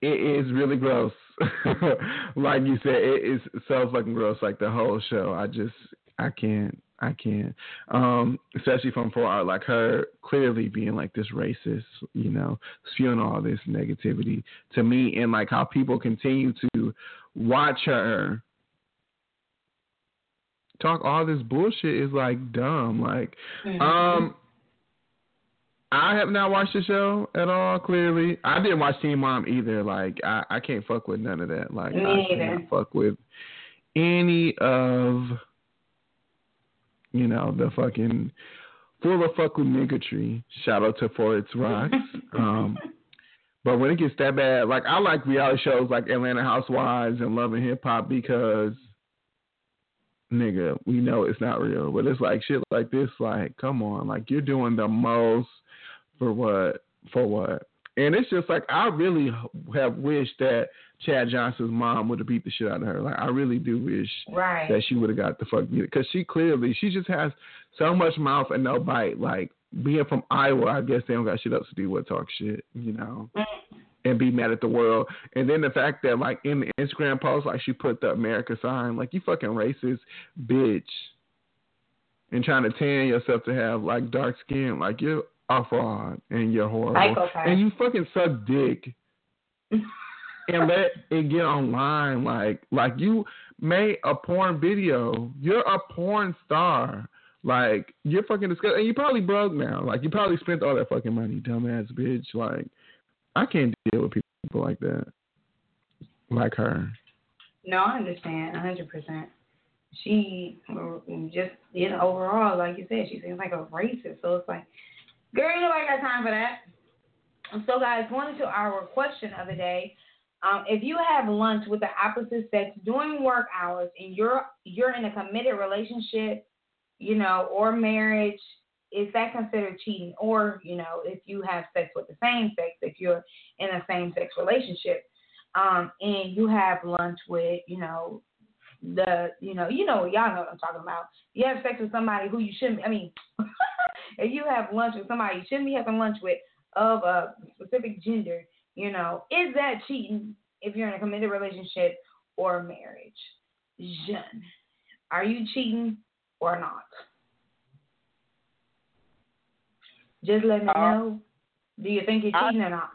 it is really gross. like you said, it is so fucking gross. Like the whole show, I just I can't I can't. Um, especially from far, like her clearly being like this racist, you know, spewing all this negativity to me, and like how people continue to watch her talk all this bullshit is like dumb. Like, mm-hmm. um, I have not watched the show at all. Clearly, I didn't watch Teen Mom either. Like, I, I can't fuck with none of that. Like, Me I can't fuck with any of you know the fucking full of fuck with niggatry. Shout out to For Its Rocks. um, but when it gets that bad, like I like reality shows like Atlanta Housewives and Love and Hip Hop because nigga, we know it's not real. But it's like shit like this, like, come on, like you're doing the most for what? For what? And it's just like I really have wished that Chad Johnson's mom would have beat the shit out of her. Like I really do wish Right. that she would have got the fuck beat because she clearly she just has so much mouth and no bite. Like being from Iowa, I guess they don't got shit else to do but talk shit, you know, mm. and be mad at the world. And then the fact that like in the Instagram post, like she put the America sign, like you fucking racist bitch, and trying to tan yourself to have like dark skin, like you're a fraud and you're horrible, and you fucking suck dick and let it get online. Like, like you made a porn video. You're a porn star. Like, you're fucking disgusting. And you probably broke now. Like, you probably spent all that fucking money, dumbass bitch. Like, I can't deal with people like that. Like her. No, I understand, a hundred percent. She just, you know, overall, like you said, she seems like a racist. So it's like, girl, nobody got time for that. So, guys, going into our question of the day, um, if you have lunch with the opposite sex during work hours and you're you're in a committed relationship, you know, or marriage, is that considered cheating? Or you know, if you have sex with the same sex, if you're in a same sex relationship, um, and you have lunch with, you know, the, you know, you know, y'all know what I'm talking about. You have sex with somebody who you shouldn't. I mean, if you have lunch with somebody you shouldn't be having lunch with of a specific gender, you know, is that cheating if you're in a committed relationship or marriage? Jean, are you cheating or not? Just let me Uh, know. Do you think you're I- cheating or not?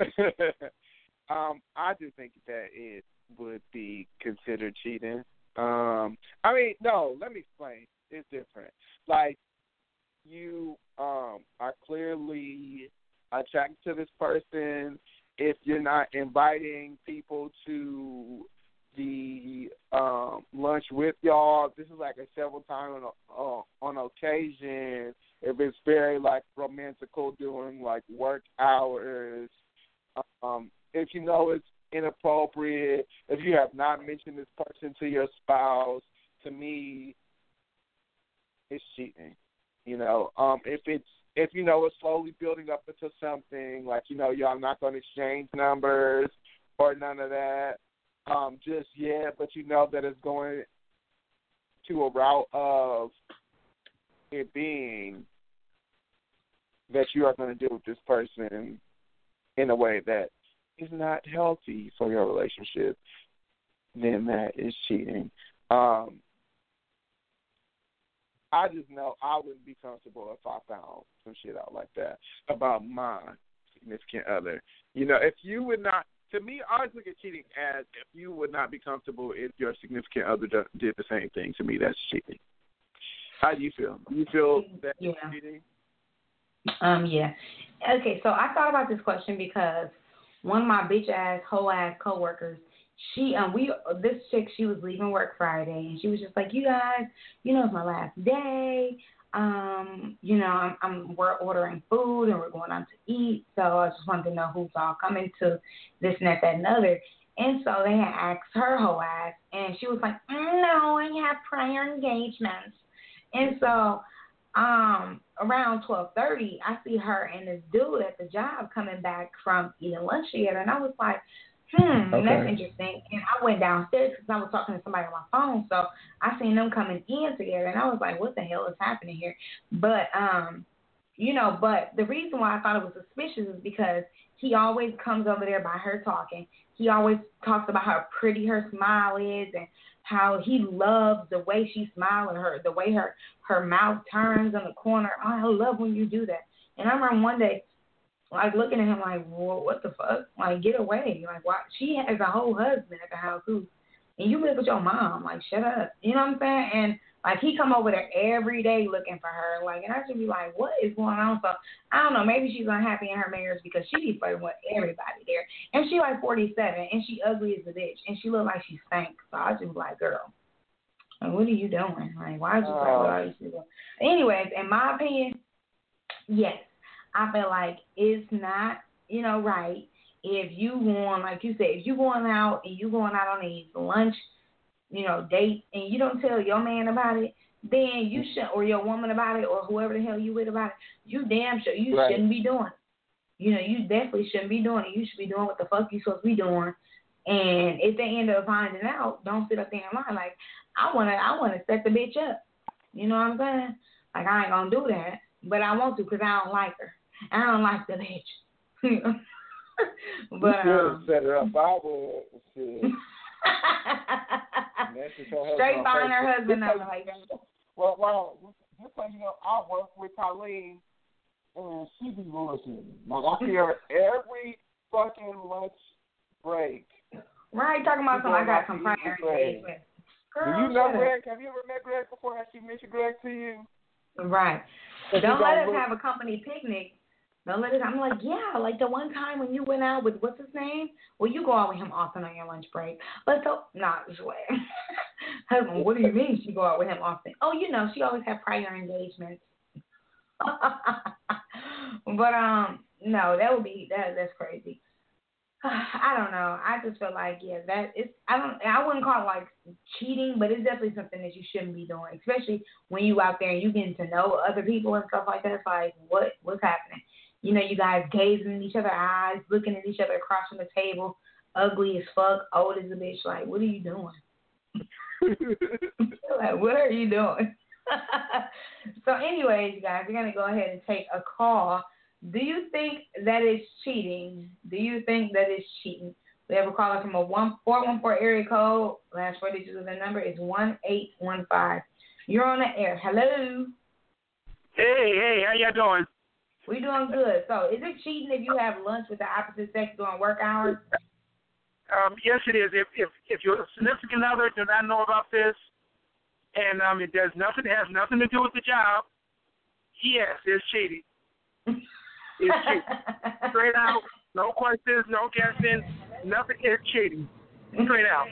um, I do think that it would be considered cheating. Um, I mean, no. Let me explain. It's different. Like you um are clearly attracted to this person. If you're not inviting people to the um lunch with y'all, this is like a several times on uh, on occasion. If it's very like romantical during like work hours, um, if you know it's inappropriate, if you have not mentioned this person to your spouse, to me, it's cheating. You know, um, if it's if you know it's slowly building up into something like you know y'all not going to exchange numbers or none of that um, just yet, but you know that it's going to a route of it being that you are going to deal with this person in a way that is not healthy for your relationship, then that is cheating. Um, I just know I wouldn't be comfortable if I found some shit out like that about my significant other. You know, if you would not, to me, I always look at cheating as if you would not be comfortable if your significant other did the same thing. To me, that's cheating. How do you feel? Do you feel that Yeah. cheating? Um, yeah. Okay, so I thought about this question because one of my bitch ass, hoe ass coworkers, she um we this chick she was leaving work Friday and she was just like, You guys, you know it's my last day. Um, you know, I'm I'm we're ordering food and we're going out to eat. So I just wanted to know who's all coming to this and that, that and other. And so they had asked her whole ass and she was like, No, I have prior engagements. And so um around twelve thirty I see her and this dude at the job coming back from eating lunch together and I was like, Hmm, Okay. that's interesting. And I went downstairs because I was talking to somebody on my phone, so I seen them coming in together and I was like, What the hell is happening here? But um you know, but the reason why I thought it was suspicious is because he always comes over there by her talking. He always talks about how pretty her smile is and how he loves the way she smiles and her the way her her mouth turns in the corner. Oh, I love when you do that. And I remember one day like looking at him like, well, what the fuck? Like get away. Like why she has a whole husband at the house who and you live with your mom, like shut up. You know what I'm saying? And like he come over there every day looking for her, like, and I should be like, what is going on? So I don't know. Maybe she's unhappy in her marriage because she be flirting with everybody there, and she like 47, and she ugly as a bitch, and she look like she stank. So I just be like, girl, like, what are you doing? Like, why is you flirt with oh. all these people? Anyways, in my opinion, yes, I feel like it's not, you know, right if you going like you said, if you going out and you going out on a lunch you know, date and you don't tell your man about it, then you mm-hmm. should or your woman about it or whoever the hell you with about it, you damn sure you Right. shouldn't be doing. it. You know, you definitely shouldn't be doing it. You should be doing what the fuck you supposed to be doing. And if they end up finding out, don't sit up there and lie like I wanna I wanna set the bitch up. You know what I'm saying? Like I ain't gonna do that, but I want to because I don't like her. I don't like the bitch. but you um, set her up. I would. Shit. Message her husband straight find her husband so like Well, well, just so you know, I work with Colleen, and she be bullshitting. Like I see her every fucking lunch break. right talking about something I got some to prior eat Greg. engagement. Do you know. Greg? Have you ever met Greg before? Has she mentioned Greg to you? Right. You Don't let us have a company picnic. Don't let us. I'm like, yeah, like the one time when you went out with what's his name? Well, you go out with him often on your lunch break. But so, not way. Husband, what do you mean she go out with him often? Oh, you know, she always had prior engagements. but um, no, that would be that. That's crazy. I don't know. I just feel like yeah, that it's. I don't. I wouldn't call it like cheating, but it's definitely something that you shouldn't be doing, especially when you out there and you getting to know other people and stuff like that. It's like what what's happening? You know, you guys gazing in each other's eyes, looking at each other across from the table, ugly as fuck, old as a bitch. Like, what are you doing? like, what are you doing? so, anyways, you guys, we're gonna go ahead and take a call. Do you think that is cheating? Do you think that is cheating? We have a caller from a one four one four area code. Last four digits of the number is one eight one five. You're on the air. Hello. Hey, hey, how y'all doing? We doing good. So, is it cheating if you have lunch with the opposite sex during work hours? Um, yes, it is. If if if your significant other do not know about this, and um, it does nothing, it has nothing to do with the job. Yes, it's cheating. It's cheating. Straight out, no questions, no guessing, nothing. It's cheating. Straight out.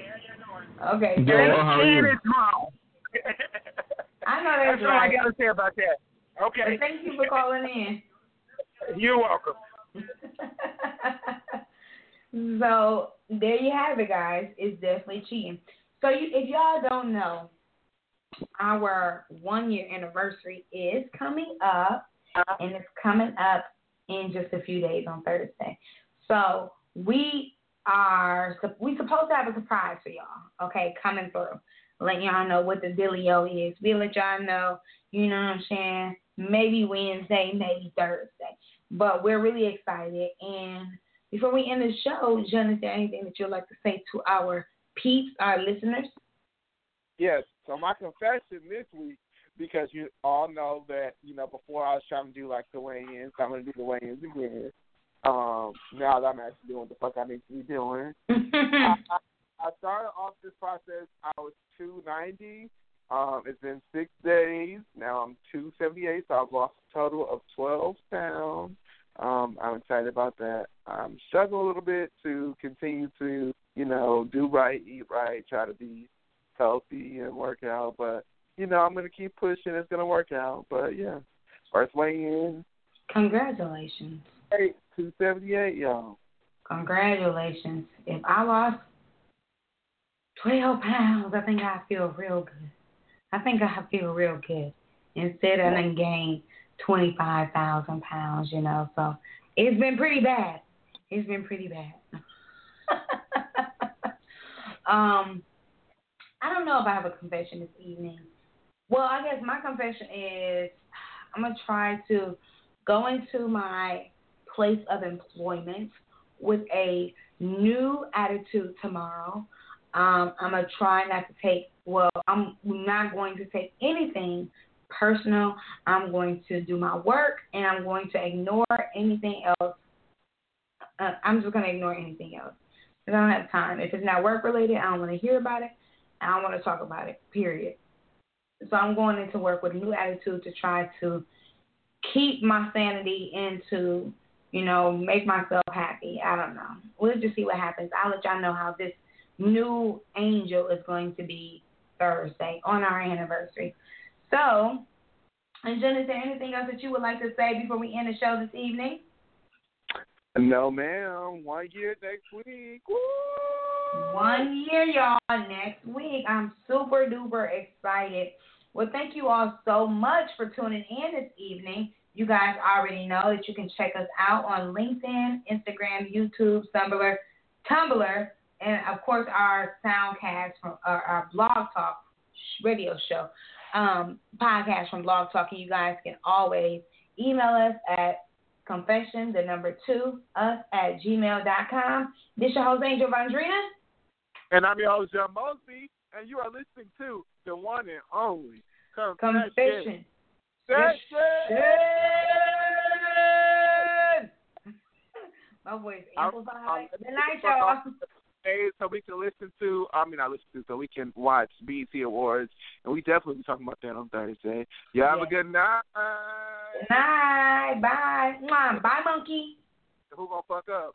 Okay. Joel, great. how are you? And it's wrong. I know that's That's all I right. got to say about that. Okay. But thank you for calling in. You're welcome. so there you have it, guys. It's definitely cheating. So you, if y'all don't know, our one year anniversary is coming up, and it's coming up in just a few days on Thursday. So we are we supposed to have a surprise for y'all. Okay, coming through, letting y'all know what the dealio is. We let y'all know. You know what I'm saying? Maybe Wednesday, maybe Thursday. But we're really excited. And before we end the show, John, is there anything that you'd like to say to our peeps, our listeners? Yes. So my confession this week, because you all know that you know before I was trying to do like the weigh-ins, I'm gonna do the weigh-ins again. Um, now that I'm actually doing what the fuck I need to be doing. I, I, I started off this process. I was 290. Um, it's been six days. Now I'm 278, so I've lost a total of 12 pounds. Um, I'm excited about that. I'm struggling a little bit to continue to, you know, do right, eat right, try to be healthy and work out. But you know, I'm gonna keep pushing. It's gonna work out. But yeah, first weigh in, Congratulations. eight, 278, y'all. Congratulations. If I lost 12 pounds, I think I feel real good. I think I feel real good. Instead, of done gained 25,000 pounds, you know. So it's been pretty bad. It's been pretty bad. um, I don't know if I have a confession this evening. Well, I guess my confession is I'm to try to go into my place of employment with a new attitude tomorrow. Um, I'm gonna try not to take. Well, I'm not going to take anything personal. I'm going to do my work, and I'm going to ignore anything else. Uh, I'm just gonna ignore anything else. I don't have time. If it's not work related, I don't want to hear about it. I don't want to talk about it. Period. So I'm going into work with a new attitude to try to keep my sanity and to, you know, make myself happy. I don't know. We'll just see what happens. I'll let y'all know how this new angel is going to be Thursday on our anniversary. So, and Jen, is there anything else that you would like to say before we end the show this evening? No, ma'am. One year next week. Woo! One year, y'all, next week. I'm super duper excited. Well, thank you all so much for tuning in this evening. You guys already know that you can check us out on LinkedIn, Instagram, YouTube, Tumblr, Tumblr, and of course our soundcast from our, our blog talk radio show, um, podcast from Blog Talk. And you guys can always email us at confession, the number two, us at gmail.com. This your host, Angel Vondrina. And I'm your host, John Mosby, and you are listening to the one and only Confession. Confession. My voice amplified. Good night, y'all. So we can listen to. I mean, I listen to, so we can watch BET Awards, and we definitely be talking about that on Thursday. Y'all have a good night. Good night. Bye. Mwah. Bye, monkey. Who gonna fuck up?